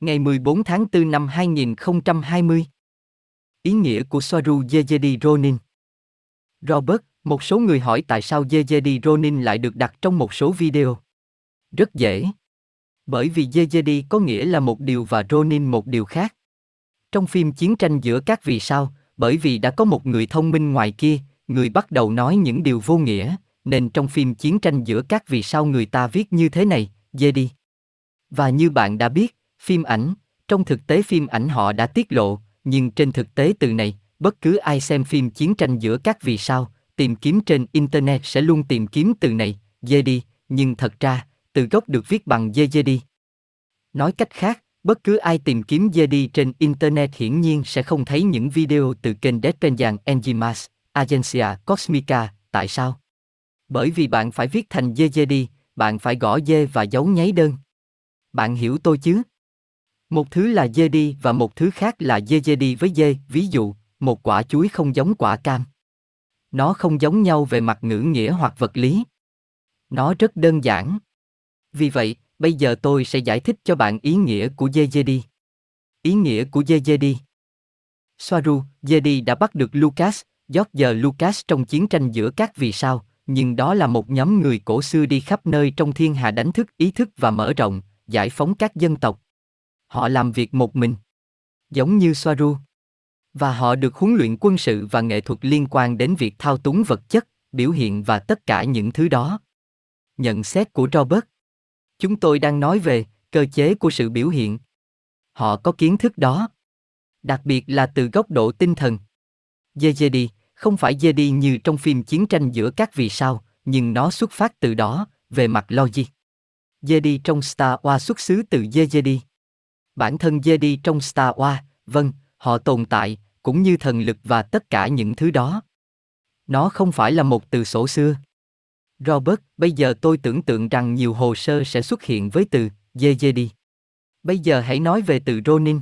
Ngày 14 tháng 4 năm 2020 Ý nghĩa của Soaru Yejedi Ronin Robert, một số người hỏi tại sao Yejedi Ronin lại được đặt trong một số video. Rất dễ. Bởi vì Yejedi có nghĩa là một điều và Ronin một điều khác. Trong phim Chiến tranh giữa các vì sao, bởi vì đã có một người thông minh ngoài kia, người bắt đầu nói những điều vô nghĩa, nên trong phim Chiến tranh giữa các vì sao người ta viết như thế này, Jedi. Và như bạn đã biết, phim ảnh, trong thực tế phim ảnh họ đã tiết lộ, nhưng trên thực tế từ này, bất cứ ai xem phim chiến tranh giữa các vì sao, tìm kiếm trên internet sẽ luôn tìm kiếm từ này, Jedi, nhưng thật ra, từ gốc được viết bằng Jedi. Nói cách khác, bất cứ ai tìm kiếm Jedi trên internet hiển nhiên sẽ không thấy những video từ kênh Despenjan Enjimas, Agencia Cosmica, tại sao? Bởi vì bạn phải viết thành Jedi, bạn phải gõ dê và dấu nháy đơn. Bạn hiểu tôi chứ? Một thứ là dê đi và một thứ khác là dê dê đi với dê, ví dụ, một quả chuối không giống quả cam. Nó không giống nhau về mặt ngữ nghĩa hoặc vật lý. Nó rất đơn giản. Vì vậy, bây giờ tôi sẽ giải thích cho bạn ý nghĩa của dê dê đi. Ý nghĩa của dê dê đi. Soaru, đi đã bắt được Lucas, George Lucas trong chiến tranh giữa các vì sao, nhưng đó là một nhóm người cổ xưa đi khắp nơi trong thiên hà đánh thức ý thức và mở rộng, giải phóng các dân tộc. Họ làm việc một mình. Giống như Soaru. Và họ được huấn luyện quân sự và nghệ thuật liên quan đến việc thao túng vật chất, biểu hiện và tất cả những thứ đó. Nhận xét của Robert. Chúng tôi đang nói về cơ chế của sự biểu hiện. Họ có kiến thức đó. Đặc biệt là từ góc độ tinh thần. Jedi, không phải Jedi như trong phim chiến tranh giữa các vì sao, nhưng nó xuất phát từ đó, về mặt logic. Jedi trong Star Wars xuất xứ từ Jedi. Bản thân Jedi trong Star Wars, vâng, họ tồn tại, cũng như thần lực và tất cả những thứ đó. Nó không phải là một từ sổ xưa. Robert, bây giờ tôi tưởng tượng rằng nhiều hồ sơ sẽ xuất hiện với từ Jedi. Bây giờ hãy nói về từ Ronin.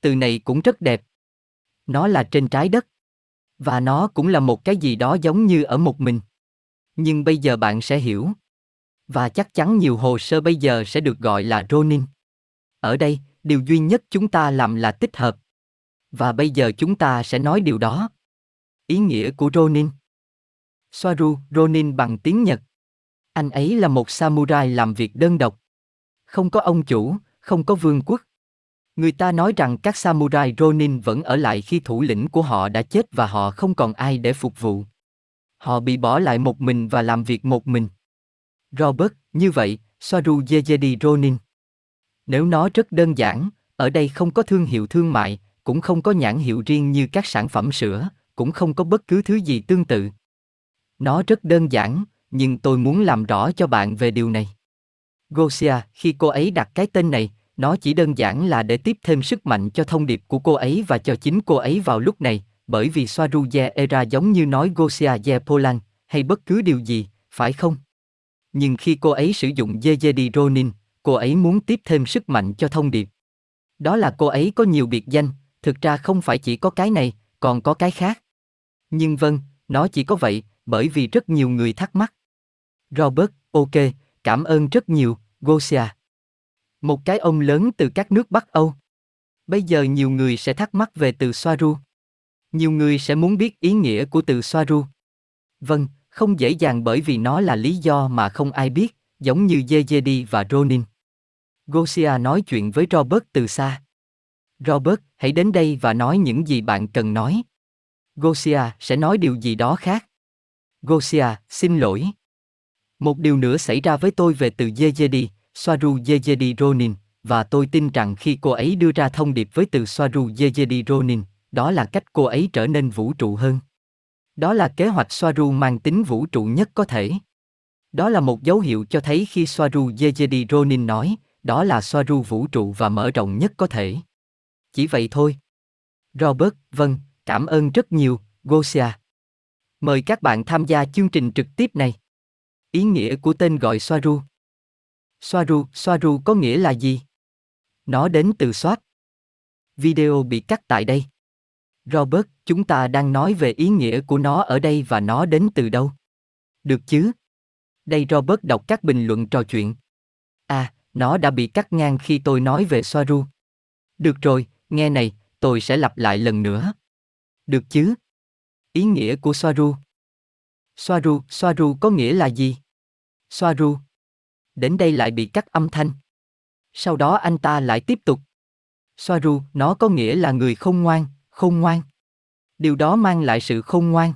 Từ này cũng rất đẹp. Nó là trên trái đất. Và nó cũng là một cái gì đó giống như ở một mình. Nhưng bây giờ bạn sẽ hiểu. Và chắc chắn nhiều hồ sơ bây giờ sẽ được gọi là Ronin. Ở đây, điều duy nhất chúng ta làm là tích hợp. Và bây giờ chúng ta sẽ nói điều đó. Ý nghĩa của Ronin Soaru Ronin bằng tiếng Nhật. Anh ấy là một samurai làm việc đơn độc. Không có ông chủ, không có vương quốc. Người ta nói rằng các samurai Ronin vẫn ở lại khi thủ lĩnh của họ đã chết và họ không còn ai để phục vụ. Họ bị bỏ lại một mình và làm việc một mình. Robert, như vậy, Soaru jejedi Ronin. Nếu nó rất đơn giản, ở đây không có thương hiệu thương mại, cũng không có nhãn hiệu riêng như các sản phẩm sữa, cũng không có bất cứ thứ gì tương tự. Nó rất đơn giản, nhưng tôi muốn làm rõ cho bạn về điều này. Gosia, khi cô ấy đặt cái tên này, nó chỉ đơn giản là để tiếp thêm sức mạnh cho thông điệp của cô ấy và cho chính cô ấy vào lúc này, bởi vì Soaruje Era giống như nói Gosia Je Polan, hay bất cứ điều gì, phải không? Nhưng khi cô ấy sử dụng Yejedi Ronin, cô ấy muốn tiếp thêm sức mạnh cho thông điệp. Đó là cô ấy có nhiều biệt danh, thực ra không phải chỉ có cái này, còn có cái khác. Nhưng vâng, nó chỉ có vậy, bởi vì rất nhiều người thắc mắc. Robert, ok, cảm ơn rất nhiều, Gosia. Một cái ông lớn từ các nước Bắc Âu. Bây giờ nhiều người sẽ thắc mắc về từ Soaru. Nhiều người sẽ muốn biết ý nghĩa của từ Soaru. Vâng, không dễ dàng bởi vì nó là lý do mà không ai biết, giống như Jejedi và Ronin. Gosia nói chuyện với Robert từ xa. Robert, hãy đến đây và nói những gì bạn cần nói. Gosia sẽ nói điều gì đó khác. Gosia, xin lỗi. Một điều nữa xảy ra với tôi về từ Yejedi, Swaru Yejedi Ronin, và tôi tin rằng khi cô ấy đưa ra thông điệp với từ Swaru Yejedi Ronin, đó là cách cô ấy trở nên vũ trụ hơn. Đó là kế hoạch Swaru mang tính vũ trụ nhất có thể. Đó là một dấu hiệu cho thấy khi Swaru Yejedi Ronin nói, đó là xoa ru vũ trụ và mở rộng nhất có thể. Chỉ vậy thôi. Robert, vâng, cảm ơn rất nhiều, Gosia. Mời các bạn tham gia chương trình trực tiếp này. Ý nghĩa của tên gọi xoa ru. Xoa ru, xoa ru có nghĩa là gì? Nó đến từ Soát. Video bị cắt tại đây. Robert, chúng ta đang nói về ý nghĩa của nó ở đây và nó đến từ đâu? Được chứ? Đây Robert đọc các bình luận trò chuyện. À, nó đã bị cắt ngang khi tôi nói về Soaru. Được rồi, nghe này, tôi sẽ lặp lại lần nữa. Được chứ? Ý nghĩa của Soaru. Soaru, Soaru có nghĩa là gì? Soaru. Đến đây lại bị cắt âm thanh. Sau đó anh ta lại tiếp tục. Soaru, nó có nghĩa là người không ngoan, không ngoan. Điều đó mang lại sự không ngoan.